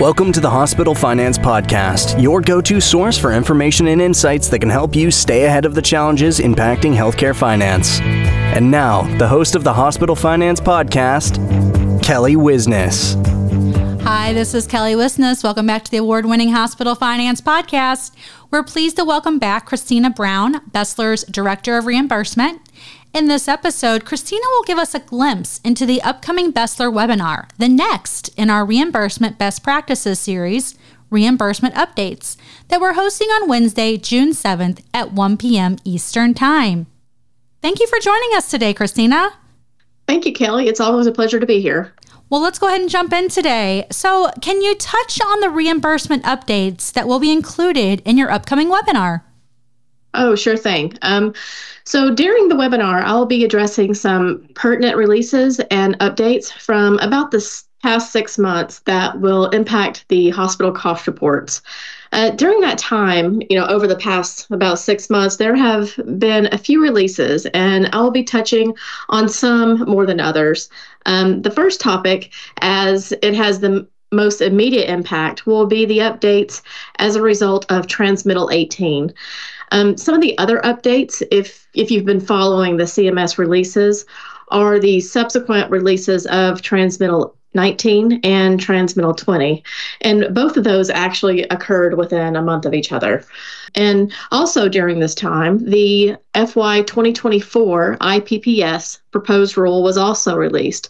Welcome to the Hospital Finance Podcast, your go to source for information and insights that can help you stay ahead of the challenges impacting healthcare finance. And now, the host of the Hospital Finance Podcast, Kelly Wisness. Hi, this is Kelly Wisness. Welcome back to the award winning Hospital Finance Podcast. We're pleased to welcome back Christina Brown, BESLER's Director of Reimbursement. In this episode, Christina will give us a glimpse into the upcoming BESLER webinar, the next in our Reimbursement Best Practices series, Reimbursement Updates, that we're hosting on Wednesday, June 7th at 1 p.m. Eastern Time. Thank you for joining us today, Christina. Thank you, Kelly. It's always a pleasure to be here. Well, let's go ahead and jump in today. So, can you touch on the reimbursement updates that will be included in your upcoming webinar? Oh, sure thing. Um, so during the webinar, I'll be addressing some pertinent releases and updates from about the past six months that will impact the hospital cost reports. Uh, during that time, you know, over the past about six months, there have been a few releases, and I'll be touching on some more than others. Um, the first topic, as it has the most immediate impact, will be the updates as a result of Transmittal 18. Um, some of the other updates, if if you've been following the CMS releases, are the subsequent releases of Transmittal 19 and Transmittal 20. And both of those actually occurred within a month of each other. And also during this time, the FY 2024 IPPS proposed rule was also released.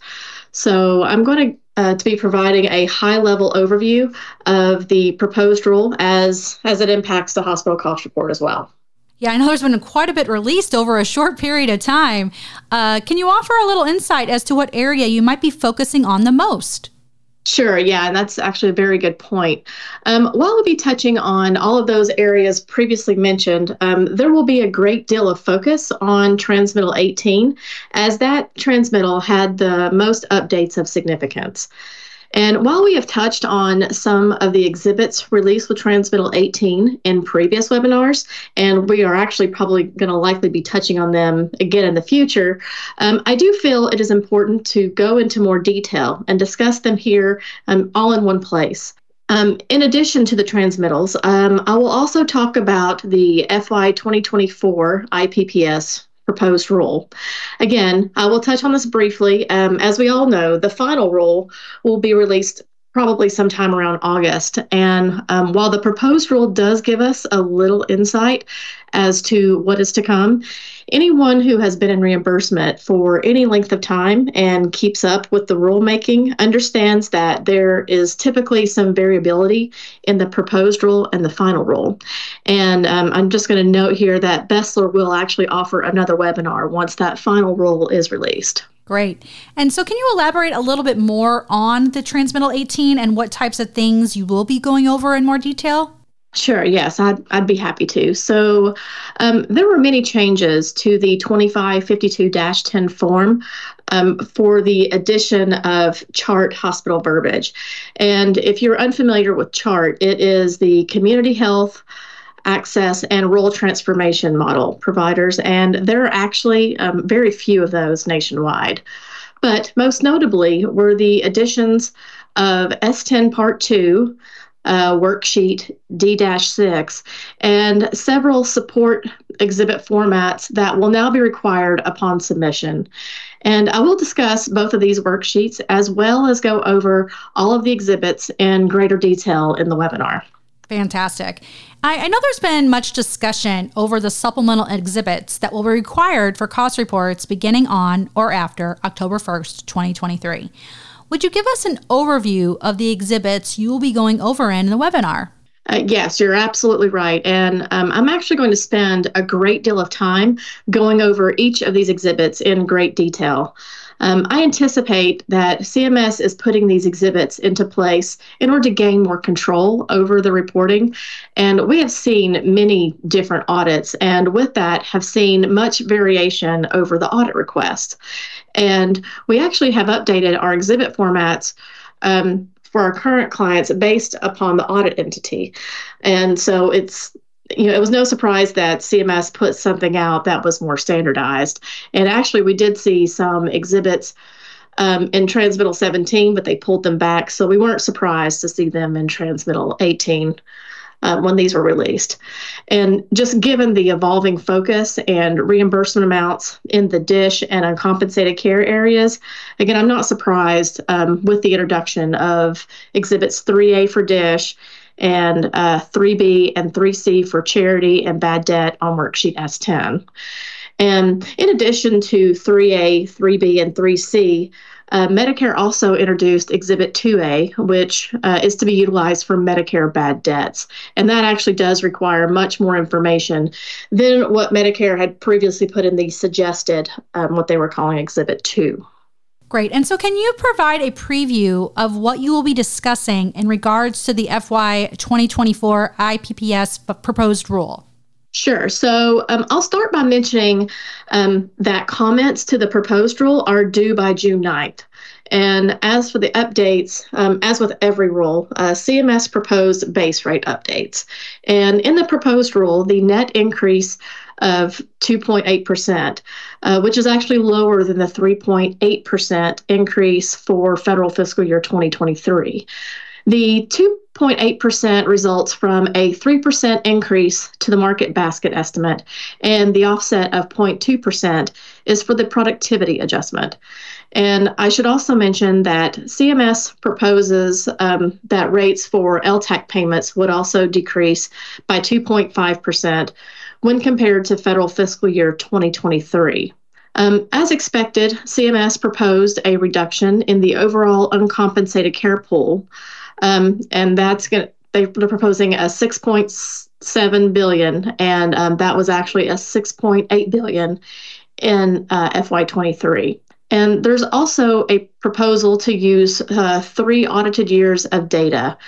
So I'm going to uh, to be providing a high level overview of the proposed rule as as it impacts the hospital cost report as well. Yeah, I know there's been quite a bit released over a short period of time. Uh, can you offer a little insight as to what area you might be focusing on the most? Sure, yeah, and that's actually a very good point. Um, while we'll be touching on all of those areas previously mentioned, um, there will be a great deal of focus on Transmittal 18, as that transmittal had the most updates of significance. And while we have touched on some of the exhibits released with Transmittal 18 in previous webinars, and we are actually probably going to likely be touching on them again in the future, um, I do feel it is important to go into more detail and discuss them here um, all in one place. Um, in addition to the transmittals, um, I will also talk about the FY 2024 IPPS proposed rule. Again, I will touch on this briefly. Um, as we all know, the final rule will be released probably sometime around August. And um, while the proposed rule does give us a little insight as to what is to come, anyone who has been in reimbursement for any length of time and keeps up with the rulemaking understands that there is typically some variability in the proposed rule and the final rule. And um, I'm just going to note here that BESLER will actually offer another webinar once that final rule is released. Great. And so, can you elaborate a little bit more on the Transmittal 18 and what types of things you will be going over in more detail? Sure, yes, I'd, I'd be happy to. So, um, there were many changes to the 2552 10 form um, for the addition of CHART hospital verbiage. And if you're unfamiliar with CHART, it is the community health access and rural transformation model providers, and there are actually um, very few of those nationwide. But most notably were the additions of S10 Part 2, uh, worksheet D 6, and several support exhibit formats that will now be required upon submission. And I will discuss both of these worksheets as well as go over all of the exhibits in greater detail in the webinar. Fantastic. I, I, know there's been much discussion over the supplemental exhibits that will be required for cost reports beginning on or after October 1st, 2023. Would you give us an overview of the exhibits you will be going over in the webinar? Uh, yes, you're absolutely right. And um, I'm actually going to spend a great deal of time going over each of these exhibits in great detail. Um, I anticipate that CMS is putting these exhibits into place in order to gain more control over the reporting. And we have seen many different audits, and with that, have seen much variation over the audit requests. And we actually have updated our exhibit formats. Um, for our current clients based upon the audit entity. And so it's you know, it was no surprise that CMS put something out that was more standardized. And actually, we did see some exhibits um, in Transmittal 17, but they pulled them back. So we weren't surprised to see them in Transmittal 18 uh, when these were released. And just given the evolving focus and reimbursement amounts in the DSH and uncompensated care areas, again, I'm not surprised um, with the introduction of exhibits 3A for DSH and uh, 3B and 3C for charity and bad debt on worksheet S10. And in addition to 3A, 3B, and 3C, uh, Medicare also introduced Exhibit 2A, which uh, is to be utilized for Medicare bad debts. And that actually does require much more information than what Medicare had previously put in the suggested, um, what they were calling Exhibit 2. Great. And so, can you provide a preview of what you will be discussing in regards to the FY 2024 IPPS proposed rule? Sure. So um, I'll start by mentioning um, that comments to the proposed rule are due by June 9th. And as for the updates, um, as with every rule, uh, CMS proposed base rate updates. And in the proposed rule, the net increase of 2.8%, uh, which is actually lower than the 3.8% increase for federal fiscal year 2023. The 2.8% results from a 3% increase to the market basket estimate, and the offset of 0.2% is for the productivity adjustment. And I should also mention that CMS proposes um, that rates for LTAC payments would also decrease by 2.5% when compared to federal fiscal year 2023. Um, as expected, CMS proposed a reduction in the overall uncompensated care pool um, and that's going they're proposing a 6.7 billion, and um, that was actually a 6.8 billion in uh, FY23. And there's also a proposal to use uh, three audited years of data,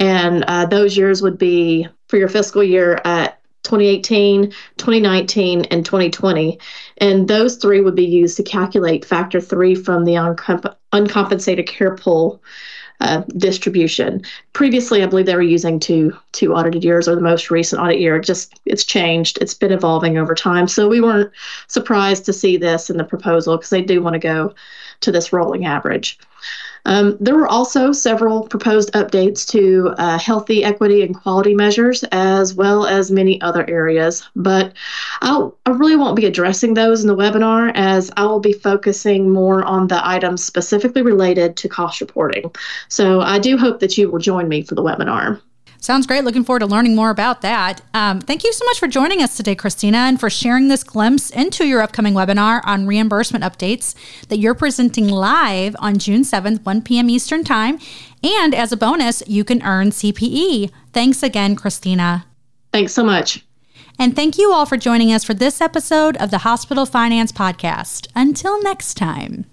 and uh, those years would be for your fiscal year at 2018, 2019, and 2020. And those three would be used to calculate factor three from the uncomp- uncompensated care pool uh, distribution. Previously, I believe they were using two two audited years or the most recent audit year. Just it's changed. It's been evolving over time. So we weren't surprised to see this in the proposal because they do want to go to this rolling average. Um, there were also several proposed updates to uh, healthy equity and quality measures, as well as many other areas. But I'll, I really won't be addressing those in the webinar, as I will be focusing more on the items specifically related to cost reporting. So I do hope that you will join me for the webinar. Sounds great. Looking forward to learning more about that. Um, thank you so much for joining us today, Christina, and for sharing this glimpse into your upcoming webinar on reimbursement updates that you're presenting live on June 7th, 1 p.m. Eastern Time. And as a bonus, you can earn CPE. Thanks again, Christina. Thanks so much. And thank you all for joining us for this episode of the Hospital Finance Podcast. Until next time.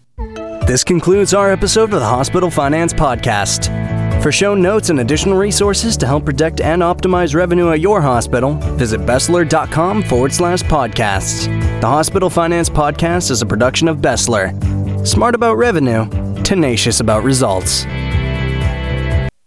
This concludes our episode of the Hospital Finance Podcast. For show notes and additional resources to help protect and optimize revenue at your hospital, visit BESLER.com forward slash podcasts. The Hospital Finance Podcast is a production of BESLER. Smart about revenue, tenacious about results.